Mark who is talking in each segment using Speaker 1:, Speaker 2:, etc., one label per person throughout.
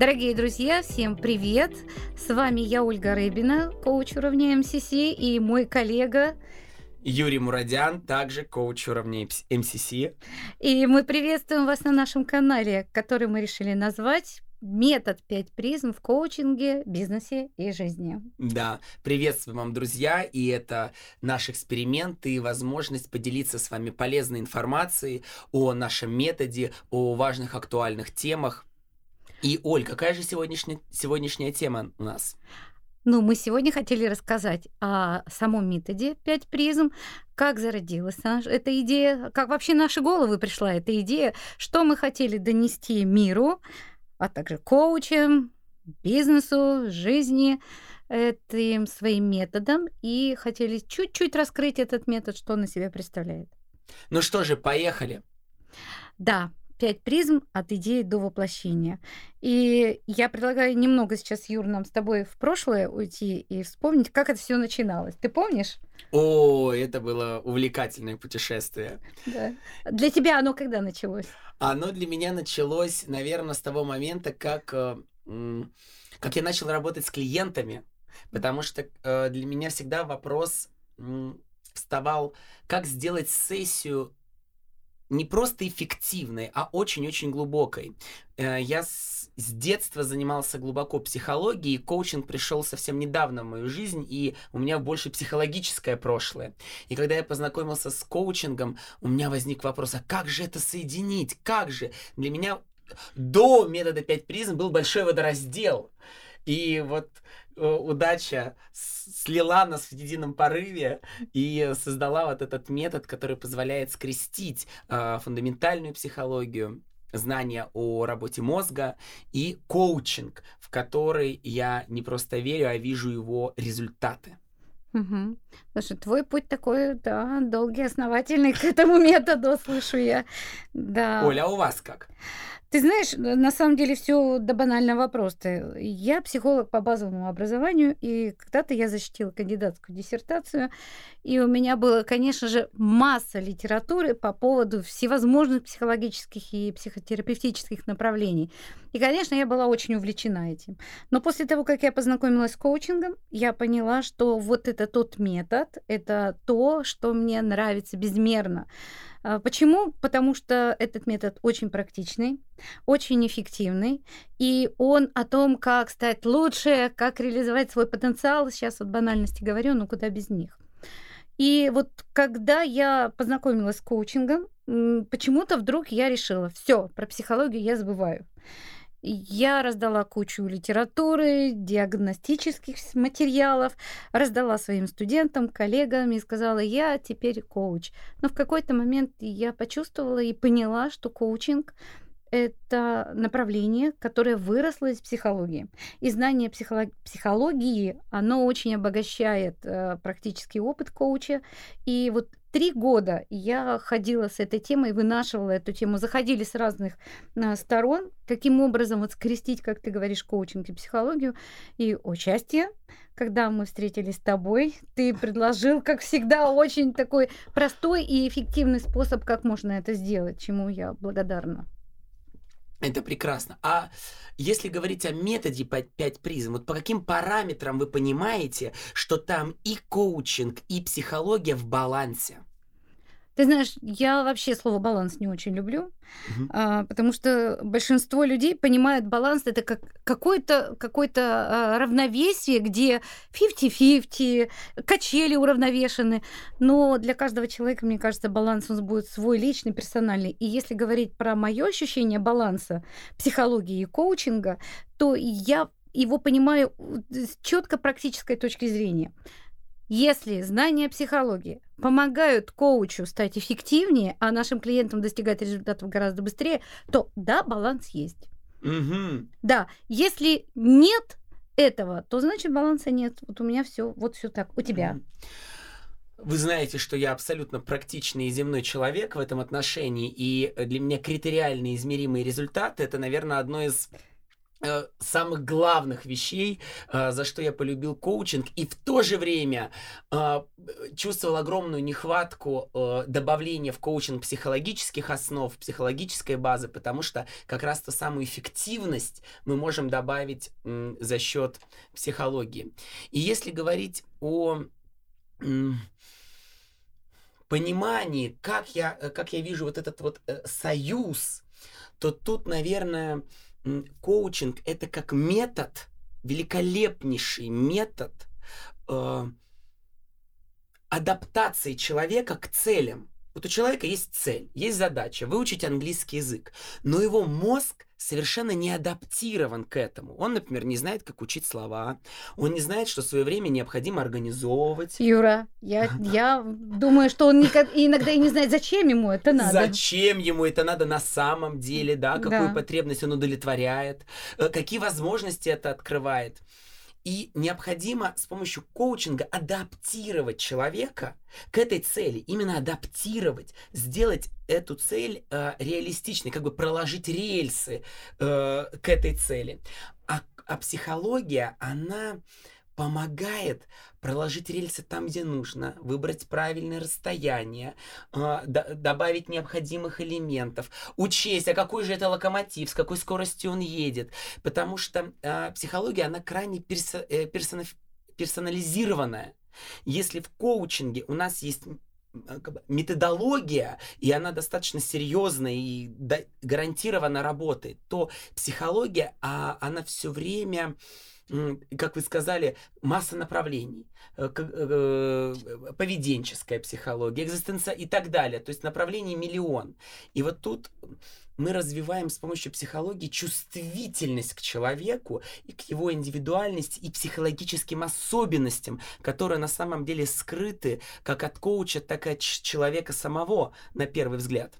Speaker 1: Дорогие друзья, всем привет! С вами я, Ольга Рыбина, коуч уровня МСС, и мой коллега
Speaker 2: Юрий Мурадян, также коуч уровня МСС.
Speaker 1: И мы приветствуем вас на нашем канале, который мы решили назвать метод 5 призм в коучинге, бизнесе и жизни.
Speaker 2: Да, приветствую вам, друзья, и это наш эксперимент и возможность поделиться с вами полезной информацией о нашем методе, о важных актуальных темах. И, Оль, какая же сегодняшняя, сегодняшняя тема у нас?
Speaker 1: Ну, мы сегодня хотели рассказать о самом методе 5 призм, как зародилась эта идея, как вообще наши головы пришла эта идея, что мы хотели донести миру, а также коучам, бизнесу, жизни этим своим методом и хотели чуть-чуть раскрыть этот метод, что он на себя представляет.
Speaker 2: Ну что же, поехали.
Speaker 1: Да, пять призм от идеи до воплощения. И я предлагаю немного сейчас, Юр, нам с тобой в прошлое уйти и вспомнить, как это все начиналось. Ты помнишь?
Speaker 2: О, это было увлекательное путешествие.
Speaker 1: Да. Для тебя оно когда началось?
Speaker 2: Оно для меня началось, наверное, с того момента, как, э, как я начал работать с клиентами, потому что э, для меня всегда вопрос вставал, как сделать сессию не просто эффективной, а очень-очень глубокой. Э, я с, с детства занимался глубоко психологией, коучинг пришел совсем недавно в мою жизнь, и у меня больше психологическое прошлое. И когда я познакомился с коучингом, у меня возник вопрос, а как же это соединить? Как же? Для меня до метода 5 призм был большой водораздел. И вот удача слила нас в едином порыве и создала вот этот метод, который позволяет скрестить э, фундаментальную психологию, знания о работе мозга и коучинг, в который я не просто верю, а вижу его результаты.
Speaker 1: Угу. Слушай, твой путь такой, да, долгий, основательный к этому методу, слышу я. Да.
Speaker 2: Оля, а у вас как?
Speaker 1: Ты знаешь, на самом деле все до банального просто. Я психолог по базовому образованию, и когда-то я защитила кандидатскую диссертацию, и у меня было, конечно же, масса литературы по поводу всевозможных психологических и психотерапевтических направлений. И, конечно, я была очень увлечена этим. Но после того, как я познакомилась с коучингом, я поняла, что вот это тот метод, это то, что мне нравится безмерно. А, почему? Потому что этот метод очень практичный, очень эффективный, и он о том, как стать лучше, как реализовать свой потенциал. Сейчас вот банальности говорю, но куда без них. И вот когда я познакомилась с коучингом, почему-то вдруг я решила, все, про психологию я забываю. Я раздала кучу литературы, диагностических материалов, раздала своим студентам, коллегам и сказала, я теперь коуч. Но в какой-то момент я почувствовала и поняла, что коучинг это направление, которое выросло из психологии. И знание психолог- психологии, оно очень обогащает э, практический опыт коуча. И вот три года я ходила с этой темой, вынашивала эту тему, заходили с разных э, сторон, каким образом вот скрестить, как ты говоришь, коучинг и психологию. И участие, когда мы встретились с тобой, ты предложил, как всегда, очень такой простой и эффективный способ, как можно это сделать, чему я благодарна.
Speaker 2: Это прекрасно. А если говорить о методе 5 призм, вот по каким параметрам вы понимаете, что там и коучинг, и психология в балансе?
Speaker 1: Ты знаешь, я вообще слово баланс не очень люблю, угу. а, потому что большинство людей понимают баланс это как какое-то какое а, равновесие, где 50-50, качели уравновешены. Но для каждого человека, мне кажется, баланс у нас будет свой личный, персональный. И если говорить про мое ощущение баланса психологии и коучинга, то я его понимаю с четко практической точки зрения. Если знания психологии помогают коучу стать эффективнее, а нашим клиентам достигать результатов гораздо быстрее, то да, баланс есть.
Speaker 2: Угу.
Speaker 1: Да, если нет этого, то значит баланса нет. Вот у меня все, вот все так. У тебя.
Speaker 2: Вы знаете, что я абсолютно практичный и земной человек в этом отношении, и для меня критериальные измеримые результаты это, наверное, одно из самых главных вещей, э, за что я полюбил коучинг, и в то же время э, чувствовал огромную нехватку добавления в коучинг психологических основ, психологической базы, потому что как раз ту самую эффективность мы можем добавить за счет психологии. И если говорить о понимании, как я, как я вижу вот этот вот союз, то тут, наверное, коучинг это как метод, великолепнейший метод э, адаптации человека к целям. Вот у человека есть цель, есть задача выучить английский язык, но его мозг совершенно не адаптирован к этому. Он, например, не знает, как учить слова, он не знает, что свое время необходимо организовывать.
Speaker 1: Юра, я, я думаю, что он никак, иногда и не знает, зачем ему это надо.
Speaker 2: Зачем ему это надо на самом деле, да, какую да. потребность он удовлетворяет, э, какие возможности это открывает. И необходимо с помощью коучинга адаптировать человека к этой цели, именно адаптировать, сделать эту цель э, реалистичной, как бы проложить рельсы э, к этой цели. А, а психология, она помогает проложить рельсы там, где нужно, выбрать правильное расстояние, э, добавить необходимых элементов, учесть, а какой же это локомотив, с какой скоростью он едет. Потому что э, психология, она крайне персо, э, персонализированная. Если в коучинге у нас есть методология, и она достаточно серьезная и гарантированно работает, то психология, а, она все время как вы сказали, масса направлений, э, э, поведенческая психология, экзистенция и так далее. То есть направлений миллион. И вот тут мы развиваем с помощью психологии чувствительность к человеку и к его индивидуальности и психологическим особенностям, которые на самом деле скрыты как от коуча, так и от человека самого на первый взгляд.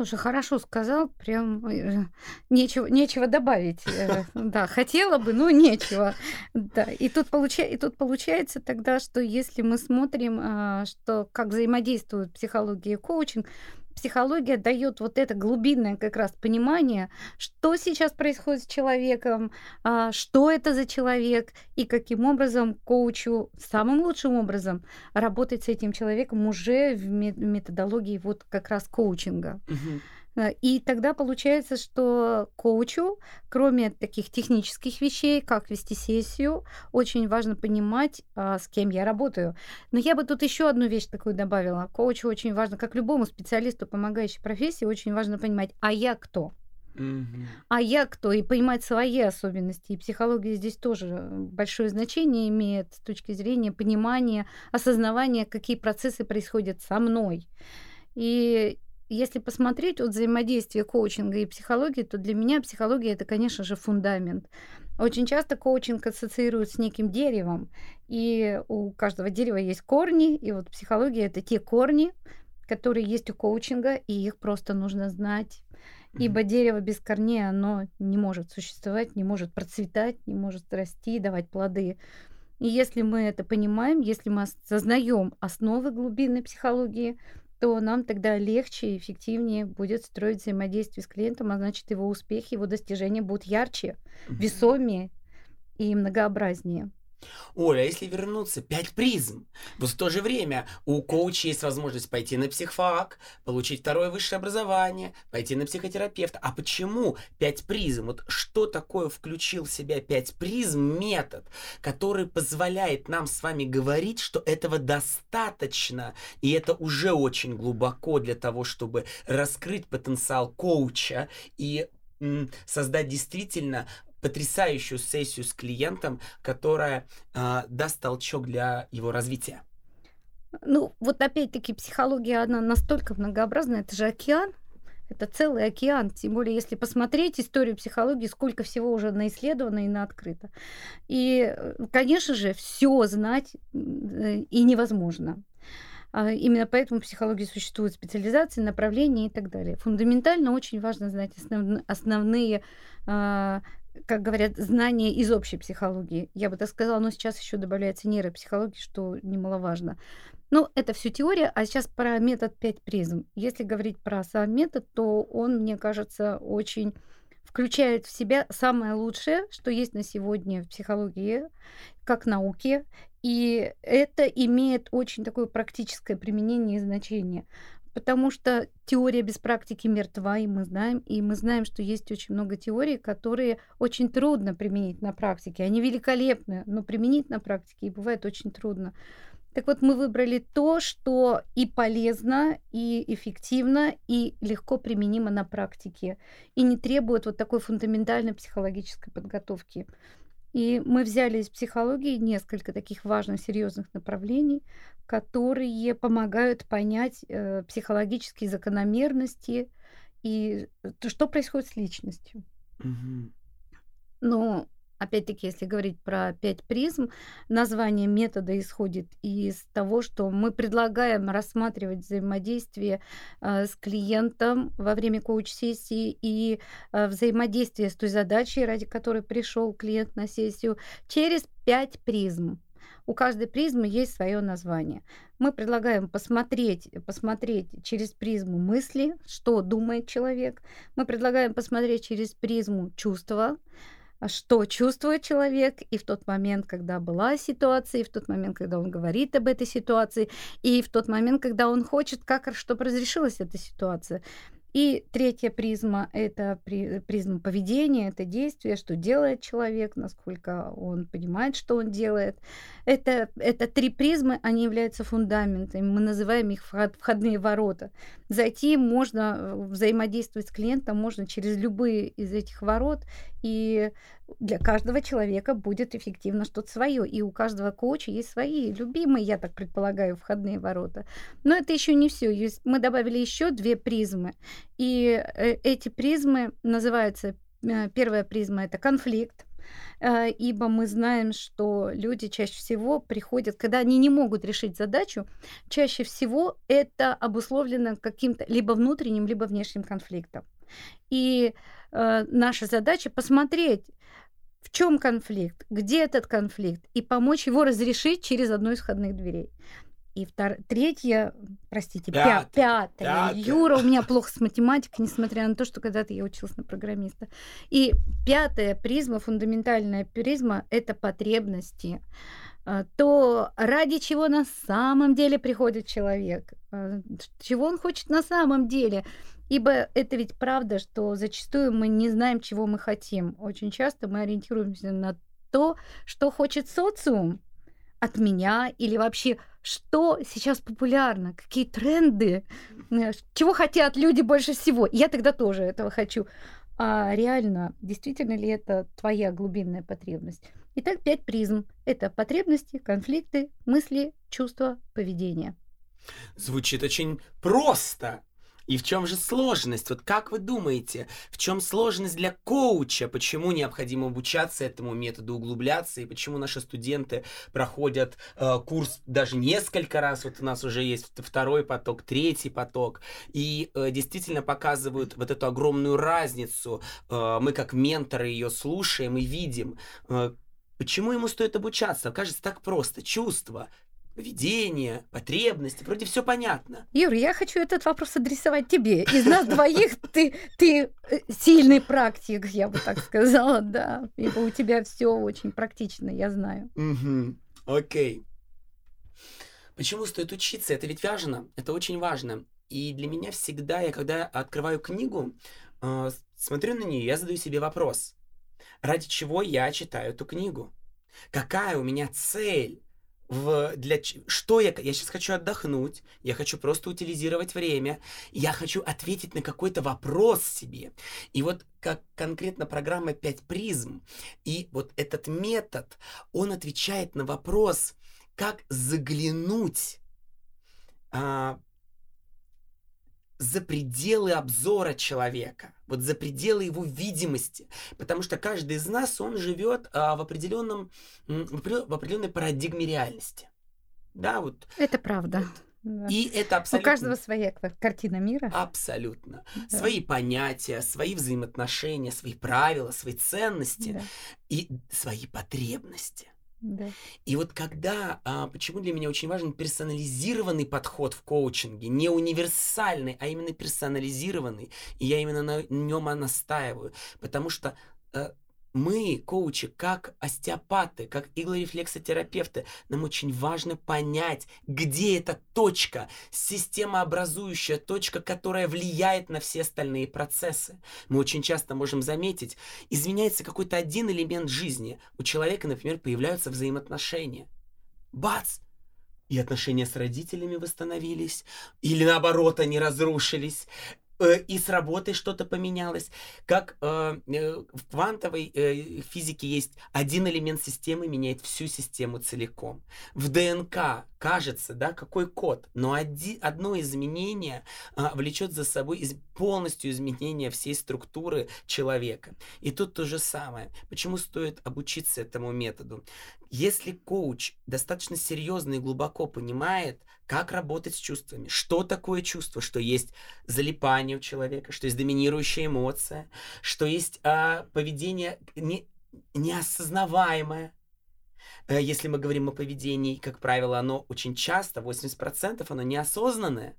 Speaker 1: Слушай, хорошо сказал, прям э, нечего, нечего добавить. Э, да, хотела бы, но нечего. Да. И, тут получа... и тут получается тогда, что если мы смотрим, а, что как взаимодействуют психология и коучинг, психология дает вот это глубинное как раз понимание, что сейчас происходит с человеком, а, что это за человек и каким образом коучу самым лучшим образом работать с этим человеком уже в методологии вот как раз коучинга. Угу. Э, и тогда получается, что коучу, кроме таких технических вещей, как вести сессию, очень важно понимать, а, с кем я работаю. Но я бы тут еще одну вещь такую добавила. Коучу очень важно, как любому специалисту помогающей профессии, очень важно понимать, а я кто? Mm-hmm. А я кто? И понимать свои особенности. И психология здесь тоже большое значение имеет с точки зрения понимания, осознавания, какие процессы происходят со мной. И если посмотреть вот взаимодействие коучинга и психологии, то для меня психология это, конечно же, фундамент. Очень часто коучинг ассоциируют с неким деревом, и у каждого дерева есть корни, и вот психология это те корни, которые есть у коучинга, и их просто нужно знать. Ибо дерево без корней, оно не может существовать, не может процветать, не может расти, давать плоды. И если мы это понимаем, если мы осознаем основы глубинной психологии, то нам тогда легче и эффективнее будет строить взаимодействие с клиентом, а значит его успехи, его достижения будут ярче, весомее и многообразнее.
Speaker 2: Оля, а если вернуться, пять призм. Вот в то же время у коуча есть возможность пойти на психфак, получить второе высшее образование, пойти на психотерапевта. А почему пять призм? Вот что такое включил в себя пять призм метод, который позволяет нам с вами говорить, что этого достаточно, и это уже очень глубоко для того, чтобы раскрыть потенциал коуча и создать действительно потрясающую сессию с клиентом, которая э, даст толчок для его развития.
Speaker 1: Ну, вот опять-таки психология, она настолько многообразна, это же океан, это целый океан, тем более если посмотреть историю психологии, сколько всего уже наисследовано и наоткрыто. И, э, конечно же, все знать и невозможно. А именно поэтому в психологии существуют специализации, направления и так далее. Фундаментально очень важно знать основ, основные а, как говорят, знания из общей психологии. Я бы так сказала, но сейчас еще добавляется нейропсихология, что немаловажно. Ну, это все теория, а сейчас про метод 5 призм. Если говорить про сам метод, то он, мне кажется, очень включает в себя самое лучшее, что есть на сегодня в психологии, как науке, и это имеет очень такое практическое применение и значение. Потому что теория без практики мертва, и мы знаем, и мы знаем, что есть очень много теорий, которые очень трудно применить на практике. Они великолепны, но применить на практике и бывает очень трудно. Так вот, мы выбрали то, что и полезно, и эффективно, и легко применимо на практике, и не требует вот такой фундаментальной психологической подготовки. И мы взяли из психологии несколько таких важных, серьезных направлений, которые помогают понять э, психологические закономерности и то, что происходит с личностью.
Speaker 2: Мгм.
Speaker 1: Но опять-таки, если говорить про пять призм, название метода исходит из того, что мы предлагаем рассматривать взаимодействие э, с клиентом во время коуч-сессии и э, взаимодействие с той задачей, ради которой пришел клиент на сессию, через пять призм. У каждой призмы есть свое название. Мы предлагаем посмотреть, посмотреть через призму мысли, что думает человек. Мы предлагаем посмотреть через призму чувства, что чувствует человек, и в тот момент, когда была ситуация, и в тот момент, когда он говорит об этой ситуации, и в тот момент, когда он хочет, как, чтобы разрешилась эта ситуация. И третья призма – это призма поведения, это действие, что делает человек, насколько он понимает, что он делает. Это, это три призмы, они являются фундаментами, мы называем их входные ворота. Зайти можно, э, взаимодействовать с клиентом можно через любые из этих ворот, и для каждого человека будет эффективно что-то свое. И у каждого коуча есть свои любимые, я так предполагаю, входные ворота. Но это еще не все. Мы добавили еще две призмы. И э, эти призмы называются э, первая призма это конфликт, э, ибо мы знаем, что люди чаще всего приходят, когда они не могут решить задачу, чаще всего это обусловлено каким-то либо внутренним, либо внешним конфликтом. И э, наша задача посмотреть, в чем конфликт, где этот конфликт, и помочь его разрешить через одну из входных дверей. И втор... третье, простите, пятое. пятое. Юра, у меня плохо с математикой, несмотря на то, что когда-то я училась на программиста. И пятая призма, фундаментальная призма, это потребности. А, то ради чего на самом деле приходит человек, а, чего он хочет на самом деле. Ибо это ведь правда, что зачастую мы не знаем, чего мы хотим. Очень часто мы ориентируемся на то, что хочет социум от меня или вообще что сейчас популярно, какие тренды, э, чего хотят люди больше всего. Я тогда тоже этого хочу. А реально, действительно ли это твоя глубинная потребность? Итак, пять призм. Это потребности, конфликты, мысли, чувства, поведение.
Speaker 2: Звучит очень просто. И в чем же сложность? Вот как вы думаете, в чем сложность для коуча? Почему необходимо обучаться этому методу, углубляться? И почему наши студенты проходят э, курс даже несколько раз? Вот у нас уже есть второй поток, третий поток. И э, действительно показывают вот эту огромную разницу. Э, мы как менторы ее слушаем и видим. Э, Почему ему стоит обучаться? Кажется, так просто. Чувства, поведение, потребности, вроде все понятно.
Speaker 1: Юр, я хочу этот вопрос адресовать тебе. Из нас двоих ты, ты э, сильный практик, я бы так сказала, да. Ибо у тебя все очень практично, я знаю.
Speaker 2: Угу. Окей. Почему стоит учиться? Это ведь важно, это очень важно. И для меня всегда, я когда открываю книгу, э, смотрю на нее, я задаю себе вопрос. Ради чего я читаю эту книгу? Какая у меня цель? В, для что я я сейчас хочу отдохнуть, я хочу просто утилизировать время, я хочу ответить на какой-то вопрос себе. И вот как конкретно программа 5 призм, и вот этот метод, он отвечает на вопрос, как заглянуть а, за пределы обзора человека, вот за пределы его видимости, потому что каждый из нас, он живет а, в определенном, в определенной парадигме реальности. Да, вот.
Speaker 1: Это правда.
Speaker 2: И это абсолютно...
Speaker 1: У каждого своя картина мира.
Speaker 2: Абсолютно. Да. Свои понятия, свои взаимоотношения, свои правила, свои ценности да. и свои потребности. И вот когда, а, почему для меня очень важен персонализированный подход в коучинге, не универсальный, а именно персонализированный, и я именно на нем настаиваю, потому что э, мы, коучи, как остеопаты, как иглорефлексотерапевты, нам очень важно понять, где эта точка, системообразующая точка, которая влияет на все остальные процессы. Мы очень часто можем заметить, изменяется какой-то один элемент жизни. У человека, например, появляются взаимоотношения. Бац! И отношения с родителями восстановились, или наоборот, они разрушились. Э, и с работой что-то поменялось. Как э, э, в квантовой э, физике есть один элемент системы меняет всю систему целиком. В ДНК кажется, да, какой код, но оди, одно изменение а, влечет за собой из, полностью изменение всей структуры человека. И тут то же самое. Почему стоит обучиться этому методу? Если коуч достаточно серьезно и глубоко понимает, как работать с чувствами, что такое чувство, что есть залипание у человека, что есть доминирующая эмоция, что есть а, поведение не, неосознаваемое, если мы говорим о поведении, как правило, оно очень часто, 80%, оно неосознанное,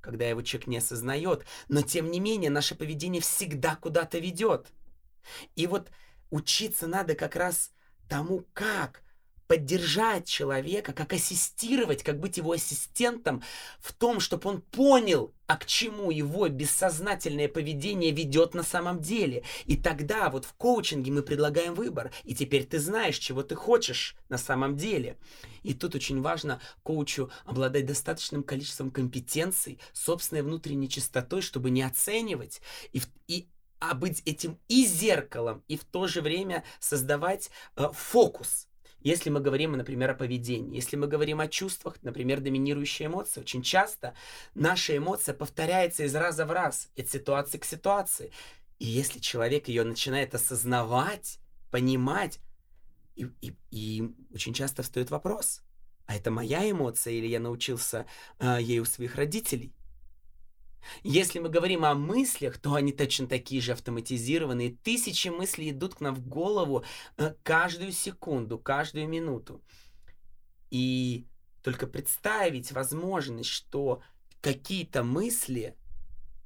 Speaker 2: когда его человек не осознает. Но тем не менее, наше поведение всегда куда-то ведет. И вот учиться надо как раз тому, как поддержать человека, как ассистировать, как быть его ассистентом в том, чтобы он понял, а к чему его бессознательное поведение ведет на самом деле. И тогда вот в коучинге мы предлагаем выбор. И теперь ты знаешь, чего ты хочешь на самом деле. И тут очень важно коучу обладать достаточным количеством компетенций, собственной внутренней чистотой, чтобы не оценивать и, и а быть этим и зеркалом, и в то же время создавать э, фокус если мы говорим, например, о поведении, если мы говорим о чувствах, например, доминирующие эмоции, очень часто наша эмоция повторяется из раза в раз, от ситуации к ситуации. И если человек ее начинает осознавать, понимать, и, и, и очень часто встает вопрос, а это моя эмоция или я научился э, ей у своих родителей? Если мы говорим о мыслях, то они точно такие же автоматизированные. Тысячи мыслей идут к нам в голову э, каждую секунду, каждую минуту. И только представить возможность, что какие-то мысли,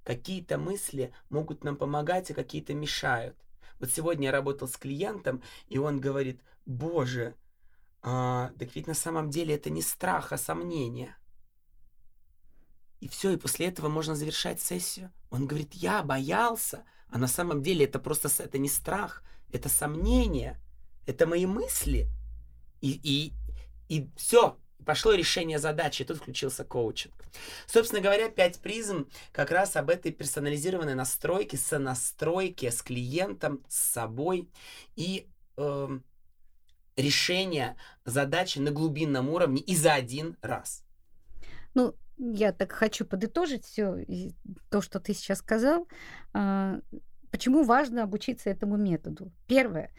Speaker 2: какие-то мысли могут нам помогать, а какие-то мешают. Вот сегодня я работал с клиентом, и он говорит, боже, а, так ведь на самом деле это не страх, а сомнение. И все, и после этого можно завершать сессию. Он говорит, я боялся, а на самом деле это просто это не страх, это сомнение, это мои мысли. И, и, и все, пошло решение задачи, и тут включился коучинг. Собственно говоря, пять призм как раз об этой персонализированной настройке, сонастройке с клиентом, с собой и э, решение задачи на глубинном уровне и за один раз.
Speaker 1: Ну, я так хочу подытожить все то, что ты сейчас сказал. А, почему важно обучиться этому методу? Первое.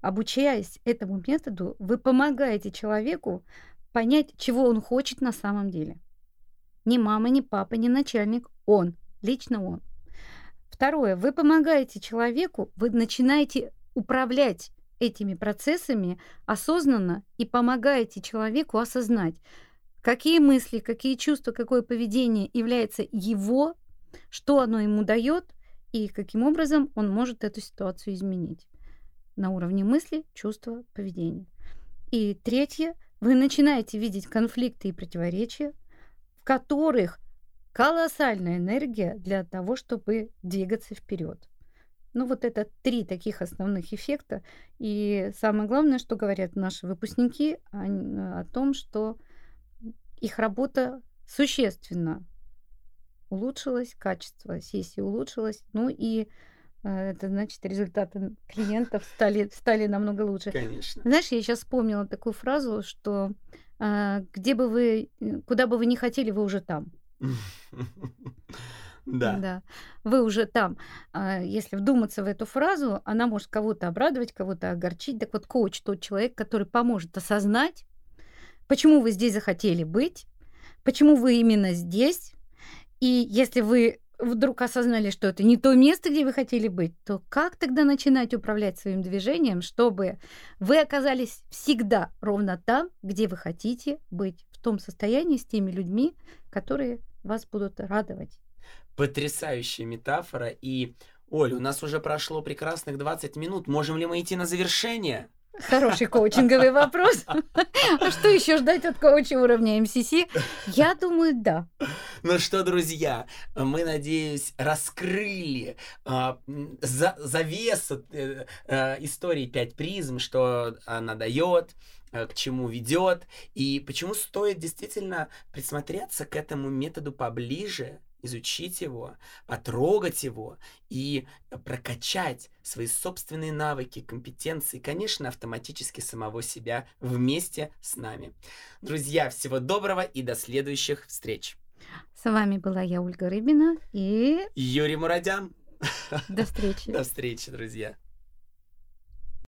Speaker 1: Обучаясь этому методу, вы помогаете человеку понять, чего он хочет на самом деле. Ни мама, ни папа, ни начальник. Он. Лично он. Второе. Вы помогаете человеку, вы начинаете управлять этими процессами осознанно и помогаете человеку осознать, какие мысли, какие чувства, какое поведение является его, что оно ему дает и каким образом он может эту ситуацию изменить на уровне мысли, чувства, поведения. И третье, вы начинаете видеть конфликты и противоречия, в которых колоссальная энергия для того, чтобы двигаться вперед. Ну вот это три таких основных эффекта. И самое главное, что говорят наши выпускники о, о том, что их работа существенно улучшилась, качество сессии улучшилось, ну и э, это значит, результаты клиентов стали, стали намного лучше.
Speaker 2: Конечно.
Speaker 1: Знаешь, я сейчас вспомнила такую фразу, что э, где бы вы, куда бы вы ни хотели, вы уже там.
Speaker 2: Да.
Speaker 1: Да. Вы уже там. А, если вдуматься в эту фразу, она может кого-то обрадовать, кого-то огорчить. Так вот, коуч тот человек, который поможет осознать, почему вы здесь захотели быть, почему вы именно здесь. И если вы вдруг осознали, что это не то место, где вы хотели быть, то как тогда начинать управлять своим движением, чтобы вы оказались всегда ровно там, где вы хотите быть, в том состоянии с теми людьми, которые вас будут радовать?
Speaker 2: Потрясающая метафора. И, Оль, у нас уже прошло прекрасных 20 минут. Можем ли мы идти на завершение?
Speaker 1: Хороший коучинговый вопрос. А что еще ждать от коуча уровня МСС? Я думаю, да.
Speaker 2: Ну что, друзья, мы, надеюсь, раскрыли а, за, завесу э, э, истории «Пять призм», что она дает, э, к чему ведет, и почему стоит действительно присмотреться к этому методу поближе, изучить его, потрогать его и прокачать свои собственные навыки, компетенции, конечно, автоматически самого себя вместе с нами. Друзья, всего доброго и до следующих встреч.
Speaker 1: С вами была я, Ольга Рыбина и...
Speaker 2: Юрий Мурадян.
Speaker 1: До встречи.
Speaker 2: До встречи, друзья.